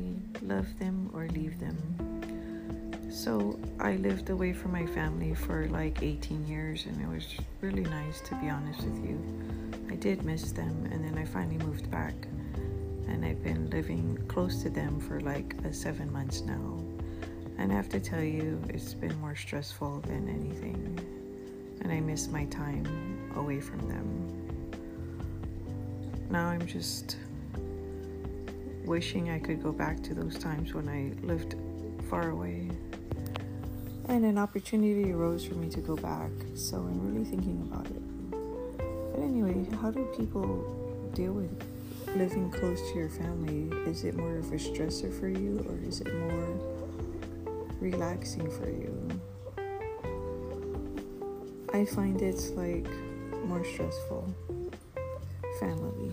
family, love them or leave them. So I lived away from my family for like 18 years, and it was really nice to be honest with you. I did miss them, and then I finally moved back, and I've been living close to them for like uh, seven months now. And I have to tell you, it's been more stressful than anything, and I miss my time away from them. Now I'm just wishing I could go back to those times when I lived far away and an opportunity arose for me to go back, so I'm really thinking about it. But anyway, how do people deal with living close to your family? Is it more of a stressor for you, or is it more relaxing for you? I find it's like more stressful. Family.